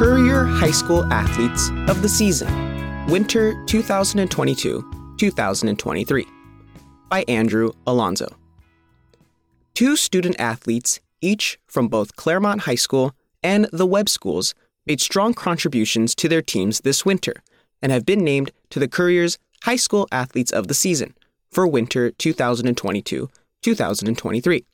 Courier High School Athletes of the Season, Winter 2022 2023, by Andrew Alonzo. Two student athletes, each from both Claremont High School and the Webb Schools, made strong contributions to their teams this winter and have been named to the Courier's High School Athletes of the Season for winter 2022 2023.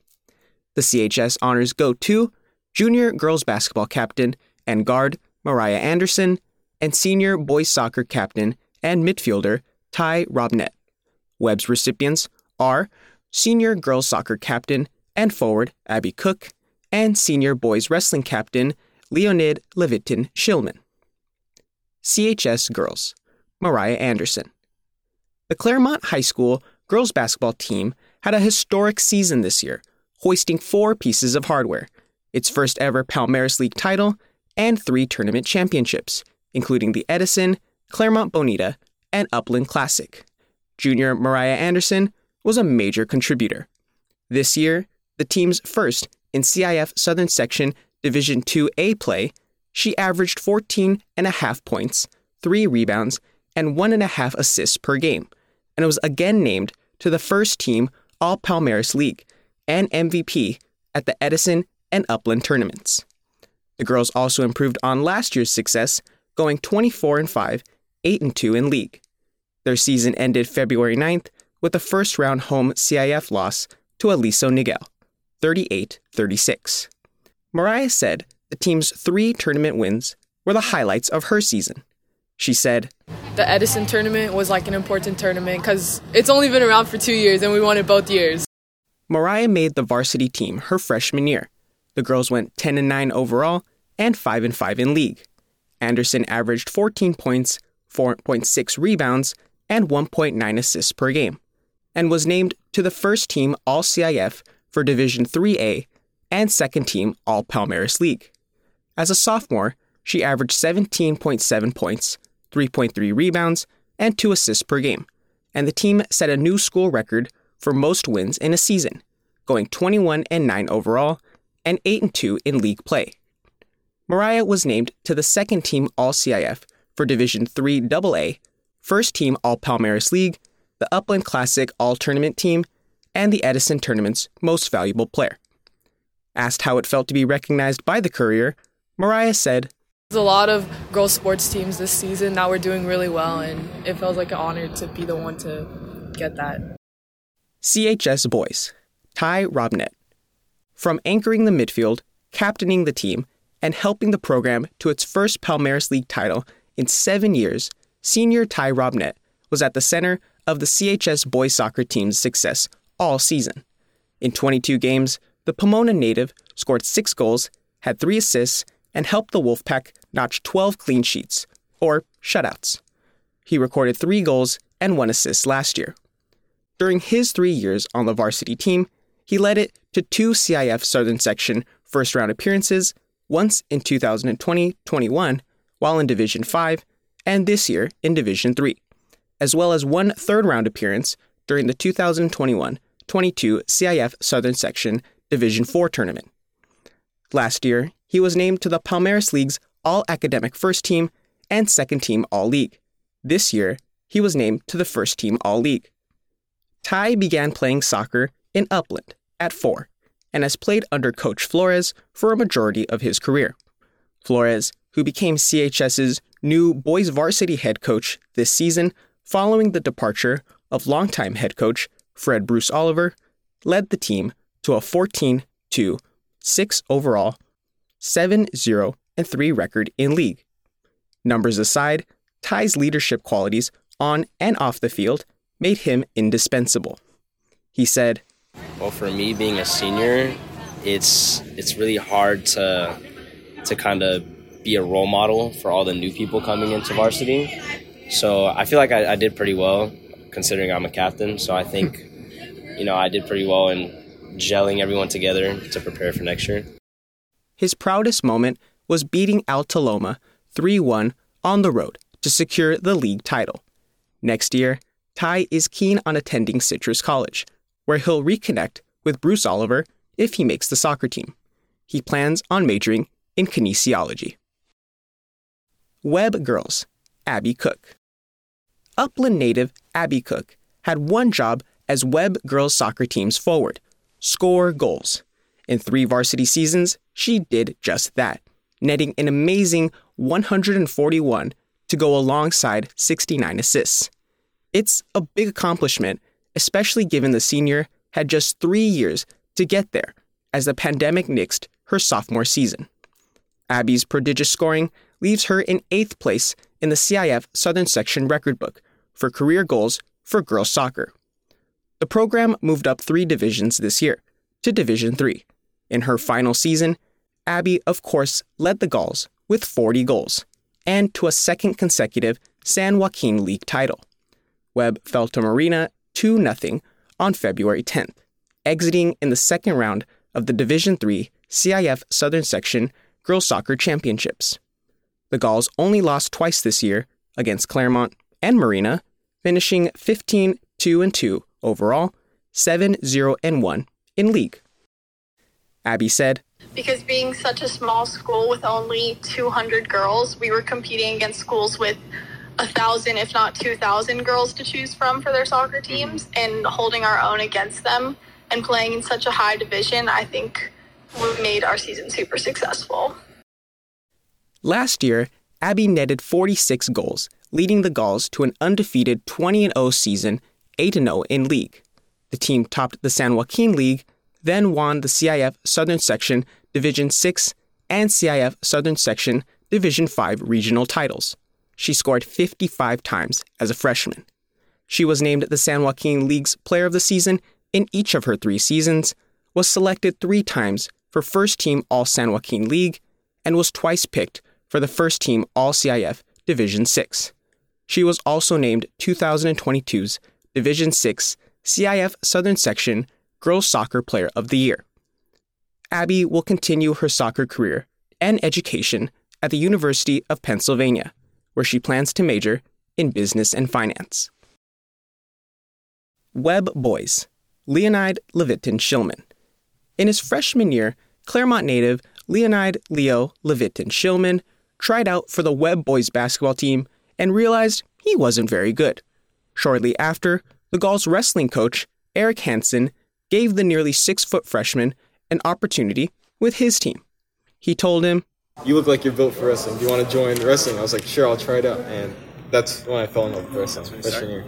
The CHS honors go to junior girls basketball captain and guard Mariah Anderson, and senior boys soccer captain and midfielder Ty Robnett. Webb's recipients are senior girls soccer captain and forward Abby Cook, and senior boys wrestling captain Leonid Levitin Shilman. CHS Girls Mariah Anderson. The Claremont High School girls basketball team had a historic season this year, hoisting four pieces of hardware its first ever Palomares League title and three tournament championships, including the Edison, Claremont Bonita, and Upland Classic. Junior Mariah Anderson was a major contributor. This year, the team's first in CIF Southern Section Division 2A play, she averaged 14 and a half points, 3 rebounds, and 1.5 assists per game, and was again named to the first team All Palomares League and MVP at the Edison and Upland tournaments. The girls also improved on last year's success, going 24 and 5, 8 and 2 in league. Their season ended February 9th with a first round home CIF loss to Aliso Niguel, 38 36. Mariah said the team's three tournament wins were the highlights of her season. She said, The Edison tournament was like an important tournament because it's only been around for two years and we won it both years. Mariah made the varsity team her freshman year. The girls went 10 and 9 overall and 5 and 5 in league. Anderson averaged 14 points, 4.6 rebounds, and 1.9 assists per game, and was named to the first team All CIF for Division 3A and second team All Palomares League. As a sophomore, she averaged 17.7 points, 3.3 rebounds, and 2 assists per game, and the team set a new school record for most wins in a season, going 21 and 9 overall and 8 and 2 in league play. Mariah was named to the second team All CIF for Division 3 AA, first team All Palomares League, the Upland Classic All Tournament team, and the Edison Tournament's Most Valuable Player. Asked how it felt to be recognized by the Courier, Mariah said, There's a lot of girls' sports teams this season that were doing really well, and it feels like an honor to be the one to get that. CHS Boys, Ty Robnett. From anchoring the midfield, captaining the team, and helping the program to its first Palomares League title in seven years, senior Ty Robnett was at the center of the CHS boys soccer team's success all season. In 22 games, the Pomona native scored six goals, had three assists, and helped the Wolfpack notch 12 clean sheets, or shutouts. He recorded three goals and one assist last year. During his three years on the varsity team, he led it to two CIF Southern Section first round appearances, once in 2020 21 while in Division 5, and this year in Division 3, as well as one third round appearance during the 2021 22 CIF Southern Section Division 4 tournament. Last year, he was named to the Palomares League's All Academic First Team and Second Team All League. This year, he was named to the First Team All League. Ty began playing soccer in Upland at four and has played under Coach Flores for a majority of his career. Flores, who became CHS's new boys varsity head coach this season following the departure of longtime head coach Fred Bruce Oliver, led the team to a 14 2 6 overall, 7 0 and 3 record in league. Numbers aside, Ty's leadership qualities on and off the field made him indispensable. He said, well, for me being a senior, it's it's really hard to to kind of be a role model for all the new people coming into varsity. So I feel like I, I did pretty well considering I'm a captain. So I think you know I did pretty well in gelling everyone together to prepare for next year. His proudest moment was beating Alta Loma 3 1 on the road to secure the league title. Next year, Ty is keen on attending Citrus College, where he'll reconnect with Bruce Oliver if he makes the soccer team. He plans on majoring in kinesiology. Webb girls, Abby Cook. Upland native Abby Cook had one job as Webb girls soccer team's forward score goals. In three varsity seasons, she did just that, netting an amazing 141 to go alongside 69 assists. It's a big accomplishment, especially given the senior had just three years to get there as the pandemic nixed her sophomore season. Abby's prodigious scoring leaves her in eighth place in the CIF Southern Section record book for career goals for girls soccer. The program moved up three divisions this year to Division 3. In her final season, Abby, of course, led the Gulls with 40 goals and to a second consecutive San Joaquin League title. Webb fell to Marina 2 0 on February 10th, exiting in the second round of the Division 3 CIF Southern Section Girls Soccer Championships. The Gulls only lost twice this year against Claremont and Marina, finishing 15 2 2 overall, 7 0 1 in league. Abby said, Because being such a small school with only 200 girls, we were competing against schools with a thousand, if not 2,000 girls to choose from for their soccer mhm. teams, and holding our own against them and playing in such a high division, I think we made our season super successful. Last year, Abby netted 46 goals, leading the Gulls to an undefeated 20 0 season, 8 0 in league. The team topped the San Joaquin League then won the CIF Southern Section Division 6 and CIF Southern Section Division 5 regional titles. She scored 55 times as a freshman. She was named the San Joaquin League's Player of the Season in each of her three seasons, was selected three times for First Team All San Joaquin League, and was twice picked for the First Team All CIF Division 6. She was also named 2022's Division 6 CIF Southern Section Girls Soccer Player of the Year. Abby will continue her soccer career and education at the University of Pennsylvania, where she plans to major in business and finance. Webb Boys, Leonide Levitin Shillman. In his freshman year, Claremont native Leonide Leo Levitin Shillman tried out for the Webb Boys basketball team and realized he wasn't very good. Shortly after, the Gulls wrestling coach, Eric Hansen, gave the nearly six foot freshman an opportunity with his team. He told him, You look like you're built for wrestling. Do you want to join wrestling? I was like, Sure, I'll try it out. And that's when I fell in love with wrestling, freshman year.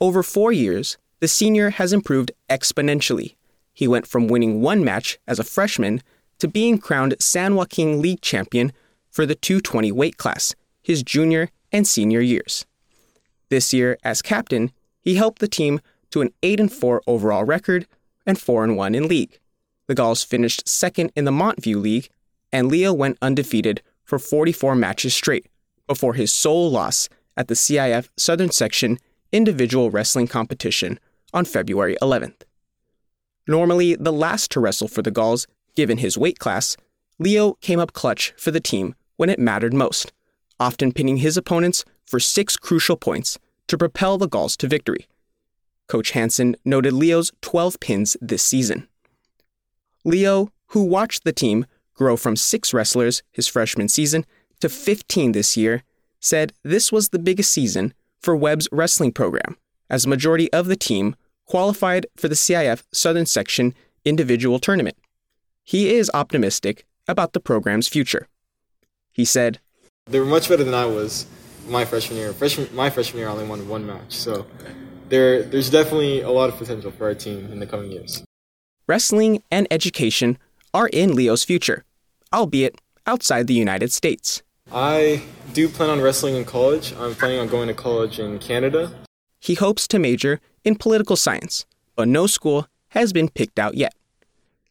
Over four years, the senior has improved exponentially. He went from winning one match as a freshman to being crowned San Joaquin League champion for the 220 weight class his junior and senior years. This year, as captain, he helped the team to an 8 and 4 overall record and 4 and 1 in league. The Gulls finished second in the Montview League, and Leo went undefeated for 44 matches straight before his sole loss at the CIF Southern Section individual wrestling competition on February 11th. Normally the last to wrestle for the Gulls, given his weight class, Leo came up clutch for the team when it mattered most, often pinning his opponents for six crucial points to propel the Gulls to victory. Coach Hansen noted Leo's 12 pins this season. Leo, who watched the team grow from six wrestlers his freshman season to 15 this year, said this was the biggest season for Webb's wrestling program, as a majority of the team qualified for the CIF Southern Section individual tournament. He is optimistic about the program's future. He said, They were much better than I was my freshman year. Freshman, my freshman year, I only won one match. So there, there's definitely a lot of potential for our team in the coming years. Wrestling and education are in Leo's future, albeit outside the United States. I do plan on wrestling in college. I'm planning on going to college in Canada. He hopes to major in political science, but no school has been picked out yet.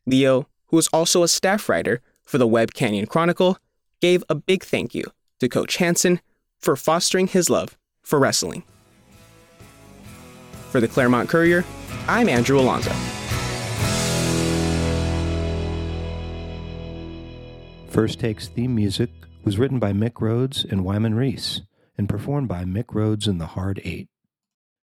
Leo, who is also a staff writer for the Webb Canyon Chronicle, gave a big thank you to Coach Hansen for fostering his love for wrestling. For the Claremont Courier, I'm Andrew Alonzo. First Takes theme music was written by Mick Rhodes and Wyman Reese and performed by Mick Rhodes and the Hard Eight.